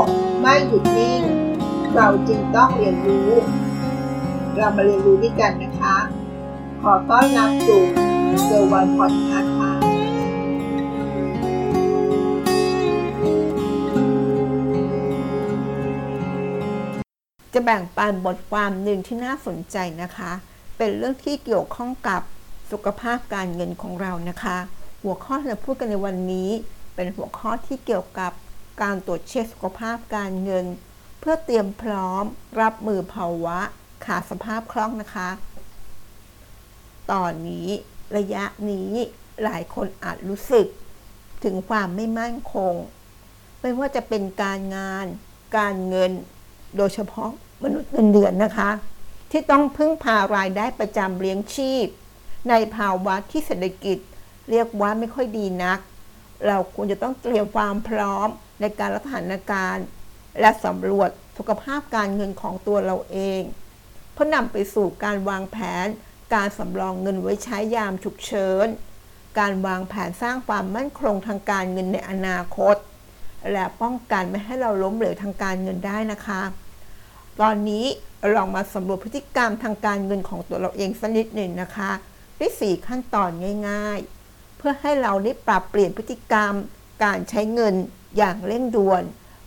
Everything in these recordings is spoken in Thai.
กไม่หยุดนิ่ง เราจึงต้องเรียนรู้ เรามาเรียนรู้ด้วยกันนะคะ ขอต้อนรับสู่เซอร์วันพอดคาส์ค่ะจะแบ่งปันบทความหนึ่งที่น่าสนใจนะคะ เป็นเรื่องที่เกี่ยวข้องกับสุขภาพการเงินของเรานะคะ หัวข้อที่เราพูดกันในวันนี้ เป็นหัวข้อที่เกี่ยวกับ การตรวจเช็คสุขภาพการเงิน เพื่อเตรียมพร้อม รับมือภาวะขาดสภาพคล่องนะคะ ตอนนี้ระยะนี้หลายคนอาจรู้สึก ถึงความไม่มั่นคง ไม่ว่าจะเป็นการงาน การเงิน โดยเฉพาะมนุษย์เงินเดือนนะคะ ที่ต้องพึ่งพารายได้ประจำเลี้ยงชีพ ในภาวะที่เศรษฐกิจ เรียกว่าไม่ค่อยดีนัก เราควรจะต้องเตรียมความพร้อม ในการรักษาการณ์ และสำรวจสุขภาพการเงินของตัวเราเอง เพื่อนำไปสู่การวางแผน การสำรองเงินไว้ใช้ยามฉุกเฉิน การวางแผนสร้างความมั่นคงทางการเงินในอนาคต และป้องกันไม่ให้เราล้มเหลวทางการเงินได้นะคะ ตอนนี้ลองมาสำรวจพฤติกรรมทางการเงินของตัวเราเองสักนิดหนึ่งนะคะด้วย4ขั้นตอนง่าย ๆ เพื่อให้เราได้ปรับเปลี่ยนพฤติกรรมการใช้เงิน อย่างเร่งด่วน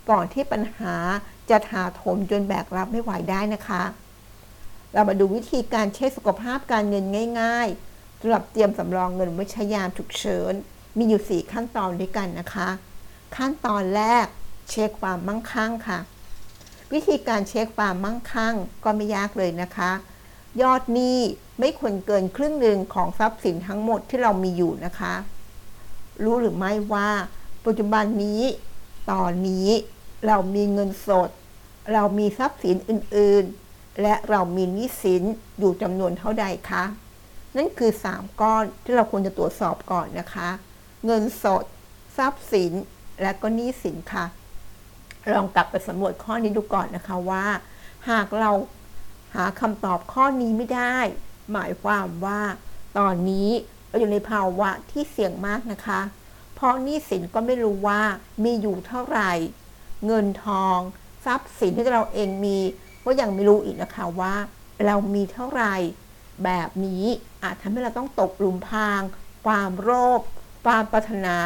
ก่อนที่ปัญหาจะถาโถมจนแบกรับไม่ไหวได้นะคะ เรามาดูวิธีการเช็คสุขภาพการเงินง่ายๆสำหรับเตรียมสำรองเงินไว้ใช้ยามฉุกเฉินมีอยู่ 4 ขั้นตอนด้วยกันนะคะ ขั้นตอนแรกเช็คความมั่งคั่งค่ะ วิธีการเช็คความมั่งคั่งก็ไม่ยากเลยนะคะ ยอดหนี้ไม่ควรเกินครึ่งหนึ่งของทรัพย์สินทั้งหมดที่เรามีอยู่นะคะ รู้หรือไม่ว่า ปัจจุบันนี้ ตอนนี้เรามีเงินสด เรามีทรัพย์สินอื่นๆ และเรามีหนี้สินอยู่จำนวนเท่าใดคะ นั่นคือ 3 ก้อนที่เราควรจะตรวจสอบก่อนนะคะ เงินสด ทรัพย์สิน และก็นี้สินค่ะ ลองกลับไปสำรวจข้อนี้ดูก่อนนะคะว่า หากเราหาคำตอบข้อนี้ไม่ได้ หมายความว่า ตอนนี้เราอยู่ในภาวะที่เสี่ยงมากนะคะ เพราะหนี้สินก็ไม่รู้ว่ามีอยู่เท่าไหร่ เงินทอง ทรัพย์สินที่เราเองมีก็ยังไม่รู้อีกนะคะว่า เรามีเท่าไหร่ แบบนี้อาจทำให้เราต้องตกหลุมพราง ความโลภความปรารถนา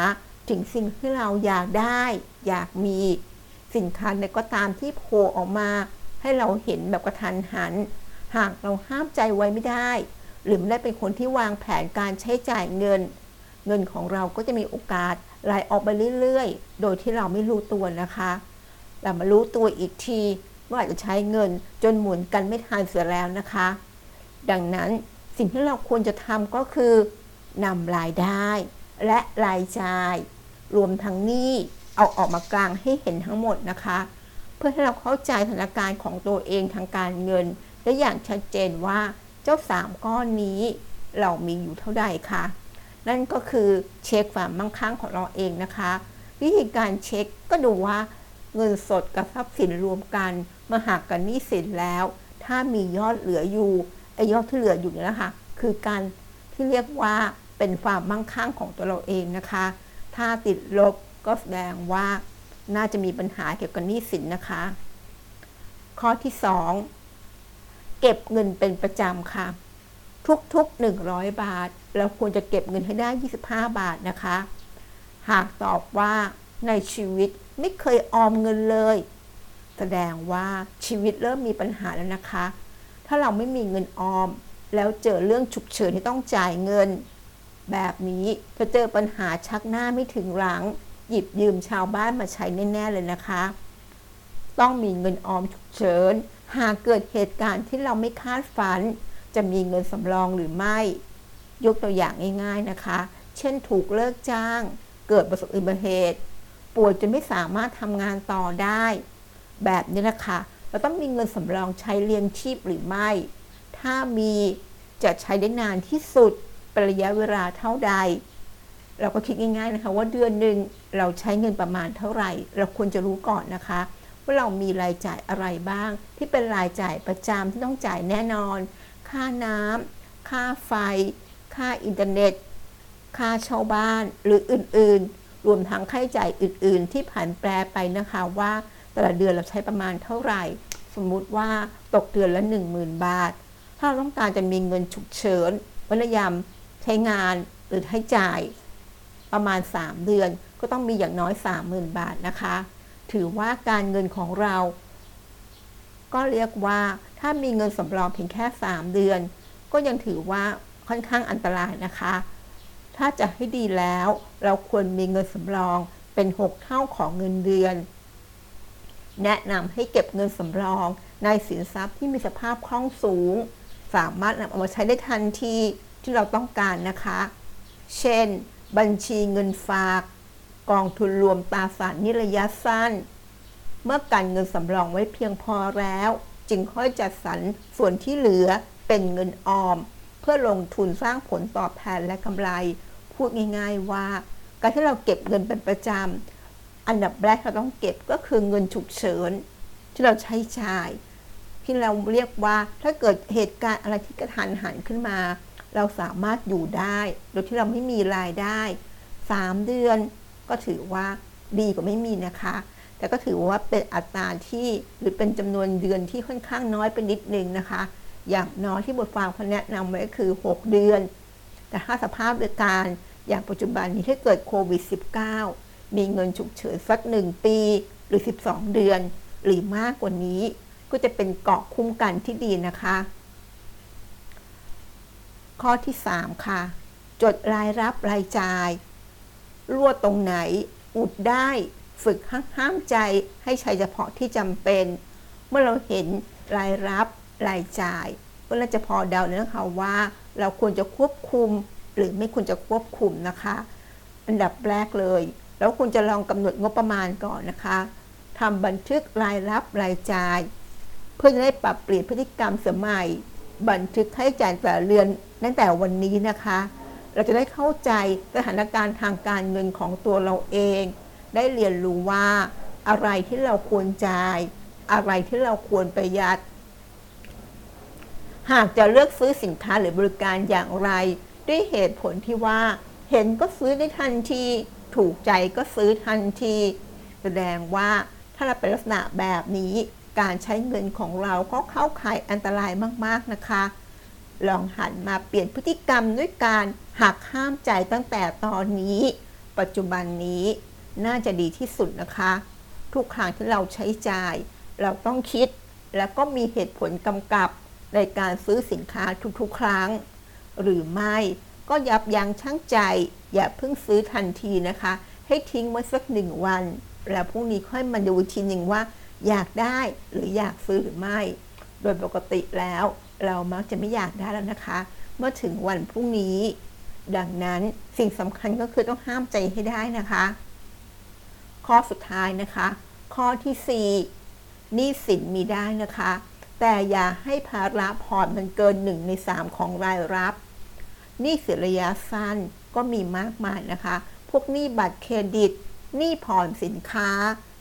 ถึงสิ่งที่เราอยากได้ อยากมี สินค้าใดก็ตามที่โผล่ออกมา ให้เราเห็นแบบกระทันหัน หากเราห้ามใจไว้ไม่ได้ หรือไม่ได้เป็นคนที่วางแผนการใช้จ่ายเงิน เงินของเราก็จะมีโอกาสไหลออกไปเรื่อยๆ โดยที่เราไม่รู้ตัวนะคะเรามารู้ตัวอีกทีว่าจะใช้เงินจนหมุนกันไม่ทันเสียแล้วนะคะ ดังนั้นสิ่งที่เราควรจะทำก็คือนำรายได้ และรายจ่าย รวมทั้งหนี้เอาออกมากลางให้เห็นทั้งหมดนะคะ เพื่อให้เราเข้าใจสถานการณ์ของตัวเองทางการเงินได้อย่างชัดเจนว่าเจ้าสามก้อนนี้เรามีอยู่เท่าใดคะ นั่นก็คือเช็คความมั่งคั่งของเราเองนะคะ วิธีการเช็คก็ดูว่าเงินสดกับทรัพย์สินรวมกันมาหากกันหนี้สินแล้ว ถ้ามียอดเหลืออยู่ไอ้ยอดที่เหลืออยู่นี่นะคะคือการที่เรียกว่าเป็นความมั่งคั่งของตัวเราเองนะคะ ถ้าติดลบก็แสดงว่าน่าจะมีปัญหาเกี่ยวกับหนี้สินนะคะ ข้อที่ 2 เก็บเงินเป็นประจำค่ะ ทุกๆ 100 บาท เราควรจะเก็บเงินให้ได้ 25 บาทนะคะ หากตอบว่าในชีวิตไม่เคยออมเงินเลย แสดงว่าชีวิตเริ่มมีปัญหาแล้วนะคะ ถ้าเราไม่มีเงินออม แล้วเจอเรื่องฉุกเฉินที่ต้องจ่ายเงิน แบบนี้จะเจอปัญหาชักหน้าไม่ถึงหลัง หยิบยืมชาวบ้านมาใช้แน่ๆเลยนะคะ ต้องมีเงินออมฉุกเฉิน หากเกิดเหตุการณ์ที่เราไม่คาดฝัน จะมีเงินสำรองหรือไม่ ยกตัวอย่างง่ายๆนะคะ เช่นถูกเลิกจ้าง เกิดประสบอุบัติเหตุ ป่วยจนไม่สามารถทำงานต่อได้ แบบนี้นะคะเราต้องมีเงินสำรองใช้เลี้ยงชีพหรือไม่ ถ้ามีจะใช้ได้นานที่สุดเป็นระยะเวลาเท่าใด เราก็คิดง่ายๆนะคะ ว่าเดือนหนึ่งเราใช้เงินประมาณเท่าไหร่ เราควรจะรู้ก่อนนะคะ ว่าเรามีรายจ่ายอะไรบ้าง ที่เป็นรายจ่ายประจำที่ต้องจ่ายแน่นอน ค่าน้ำค่าไฟ ค่าอินเทอร์เน็ต ค่าเช่าบ้านหรืออื่นๆ รวมทั้งค่าใช้จ่ายอื่น ๆ ที่ผ่านแปรไปนะคะว่าแต่ละเดือนเราใช้ประมาณเท่าไหร่ สมมุติว่าตกเดือนละ 10,000 บาท ถ้าเราต้องการจะมีเงินฉุกเฉินวันยามใช้งานหรือให้จ่ายประมาณ 3 เดือน ก็ต้องมีอย่างน้อย 30,000 บาทนะคะ ถือว่าการเงินของเรา ก็เรียกว่าถ้ามีเงินสำรองเพียงแค่ 3 เดือน ก็ยังถือว่าค่อนข้างอันตรายนะคะ ถ้าจะให้ดีแล้ว เราควรมีเงินสำรองเป็น 6 เท่าของเงินเดือน แนะนำให้เก็บเงินสำรองในสินทรัพย์ที่มีสภาพคล่องสูง สามารถนำเอามาใช้ได้ทันทีที่เราต้องการนะคะ เช่น บัญชีเงินฝาก กองทุนรวมตราสารนิระยะสั้น เมื่อการเงินสำรองไว้เพียงพอแล้ว จึงค่อยจัดสรรส่วนที่เหลือเป็นเงินออม เพื่อลงทุนสร้างผลตอบแทนและกำไร พูดง่ายๆว่า การที่เราเก็บเงินเป็นประจำอันดับแรกเราต้องเก็บก็คือเงินฉุกเฉินที่เราใช้จ่าย ที่เราเรียกว่าถ้าเกิดเหตุการณ์อะไรที่กระทันหันขึ้นมา เราสามารถอยู่ได้โดยที่เราไม่มีรายได้ 3 เดือนก็ถือว่าดีกว่าไม่มีนะคะ แต่ก็ถือว่าเป็นอัตราที่หรือเป็นจำนวนเดือนที่ค่อนข้างน้อยไปนิดนึงนะคะ อย่างน้อยที่บทความเขาแนะนำไว้คือ 6 เดือน แต่ถ้าสภาพเดการอย่างปัจจุบันนี้ถ้าเกิดโควิด -19 มีเงินฉุกเฉินสัก 1 ปีหรือ 12 เดือน หรือมากกว่านี้ ก็จะเป็นเกาะคุ้มกันที่ดีนะคะ ข้อที่ 3 ค่ะ จดรายรับรายจ่าย รั่วตรงไหน อุดได้ ฝึกห้ามใจให้ใช้เฉพาะที่จำเป็น เมื่อเราเห็นรายรับรายจ่าย ก็เราจะพอเดาเลยนะคะว่าเราควรจะควบคุมหรือไม่ควรจะควบคุมนะคะ อันดับแรกเลย แล้วคุณจะลองกำหนดงบประมาณก่อนนะคะทำบันทึกรายรับรายจ่าย เพื่อจะได้ปรับเปลี่ยนพฤติกรรมสมัย บันทึกค่าใช้จ่ายแต่เรือนตั้งแต่วันนี้นะคะ เราจะได้เข้าใจสถานการณ์ทางการเงินของตัวเราเอง ได้เรียนรู้ว่า อะไรที่เราควรจ่าย อะไรที่เราควรประหยัด หากจะเลือกซื้อสินค้าหรือบริการอย่างไร ด้วยเหตุผลที่ว่า เห็นก็ซื้อได้ทันที ถูกใจก็ซื้อทันที แสดงว่าถ้าเราเป็นลักษณะแบบนี้การใช้เงินของเราก็เข้าข่ายอันตรายมากๆนะคะ ลองหันมาเปลี่ยนพฤติกรรมด้วยการหักห้ามใจตั้งแต่ตอนนี้ ปัจจุบันนี้ น่าจะดีที่สุดนะคะ ทุกครั้งที่เราใช้จ่าย เราต้องคิดแล้วก็มีเหตุผลกำกับในการซื้อสินค้าทุกๆ ครั้ง หรือไม่ก็ยับยั้งชั่งใจ อย่าเพิ่งซื้อทันทีนะคะ ให้ทิ้งไว้สักหนึ่งวัน แล้วพรุ่งนี้ค่อยมาดูทีหนึ่งว่า อยากได้หรืออยากซื้อหรือไม่ โดยปกติแล้ว เรามักจะไม่อยากได้แล้วนะคะ เมื่อถึงวันพรุ่งนี้ ดังนั้นสิ่งสำคัญก็คือต้องห้ามใจให้ได้นะคะ ข้อสุดท้ายนะคะ ข้อที่4หนี้สินมีได้นะคะ แต่อย่าให้ภาระผ่อนมันเกิน1ใน3ของรายรับหนี้สินระยะสั้นก็มีมากมายนะคะ พวกหนี้บัตรเครดิตหนี้ผ่อนสินค้า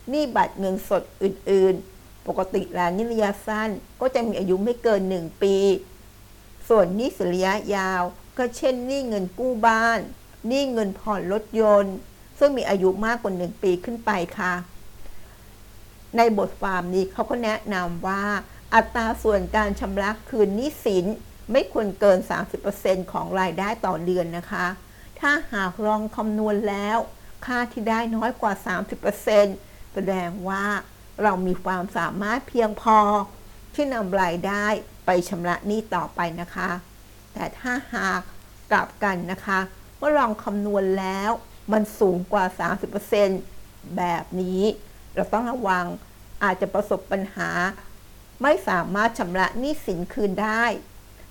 หนี้บัตรเงินสดอื่น ๆ ปกติแล้วนี้ระยะสั้นก็จะมีอายุไม่เกิน 1 ปี ส่วนหนี้สินระยะยาว ก็เช่นหนี้เงินกู้บ้านหนี้เงินผ่อนรถยนต์ ซึ่งมีอายุมากกว่า1ปีขึ้นไปค่ะ ในบทความนี้เขาก็แนะนำว่า อัตราส่วนการชำระคืนหนี้สินไม่ควรเกิน 30%ของรายได้ต่อเดือนนะคะ ถ้าหากลองคำนวณแล้ว ค่าที่ได้น้อยกว่า 30%แสดงว่าเรามีความสามารถเพียงพอ ที่นำรายได้ไปชำระหนี้ต่อไปนะคะ แต่ถ้าหากกลับกันนะคะ เมื่อลองคำนวณแล้ว มันสูงกว่า 30%แบบนี้ เราต้องระวังอาจจะประสบปัญหา ไม่สามารถชำระหนี้สินคืนได้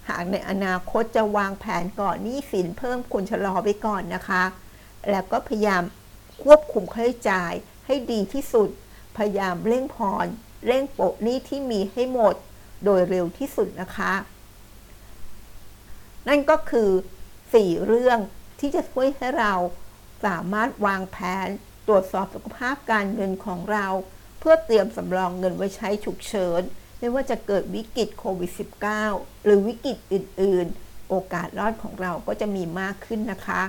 หากในอนาคตจะวางแผนก่อนหนี้สินเพิ่มคุณชะลอไว้ก่อนนะคะ แล้วก็พยายามควบคุมค่าใช้จ่ายให้ดีที่สุด พยายามเร่งผ่อนเร่งโปะหนี้ที่มีให้หมดโดยเร็วที่สุดนะคะ นั่นก็คือ 4 เรื่องที่จะช่วยให้เรา สามารถวางแผน ตรวจสอบสุขภาพการเงินของเรา เพื่อเตรียมสำรองเงินไว้ใช้ฉุกเฉิน ไม่ว่าจะเกิดวิกฤตโควิด -19 หรือวิกฤตอื่น ๆ โอกาสรอดของเราก็จะมีมากขึ้นนะคะ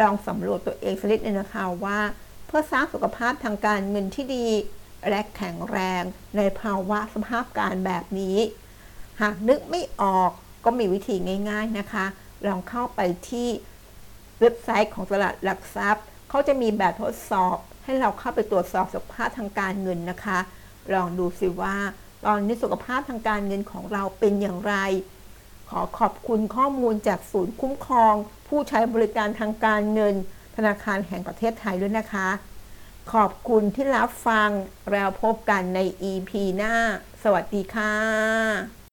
ลองสำรวจตัวเองสักนิดนึงนะคะว่า เพื่อสร้างสุขภาพทางการเงินที่ดี และแข็งแรงในภาวะสภาพการแบบนี้ หากนึกไม่ออกก็มีวิธีง่าย ๆนะคะ ลองเข้าไปที่ เว็บไซต์ของตลาดหลักทรัพย์เขาจะมีแบบทดสอบ ให้เราเข้าไปตรวจสอบสุขภาพทางการเงินนะคะ ลองดูสิว่า ตอนนี้สุขภาพทางการเงินของเราเป็นอย่างไร ขอขอบคุณข้อมูลจากศูนย์คุ้มครอง ผู้ใช้บริการทางการเงิน ธนาคารแห่งประเทศไทยด้วยนะคะ ขอบคุณที่รับฟังแล้วพบกันใน EP หน้า สวัสดีค่ะ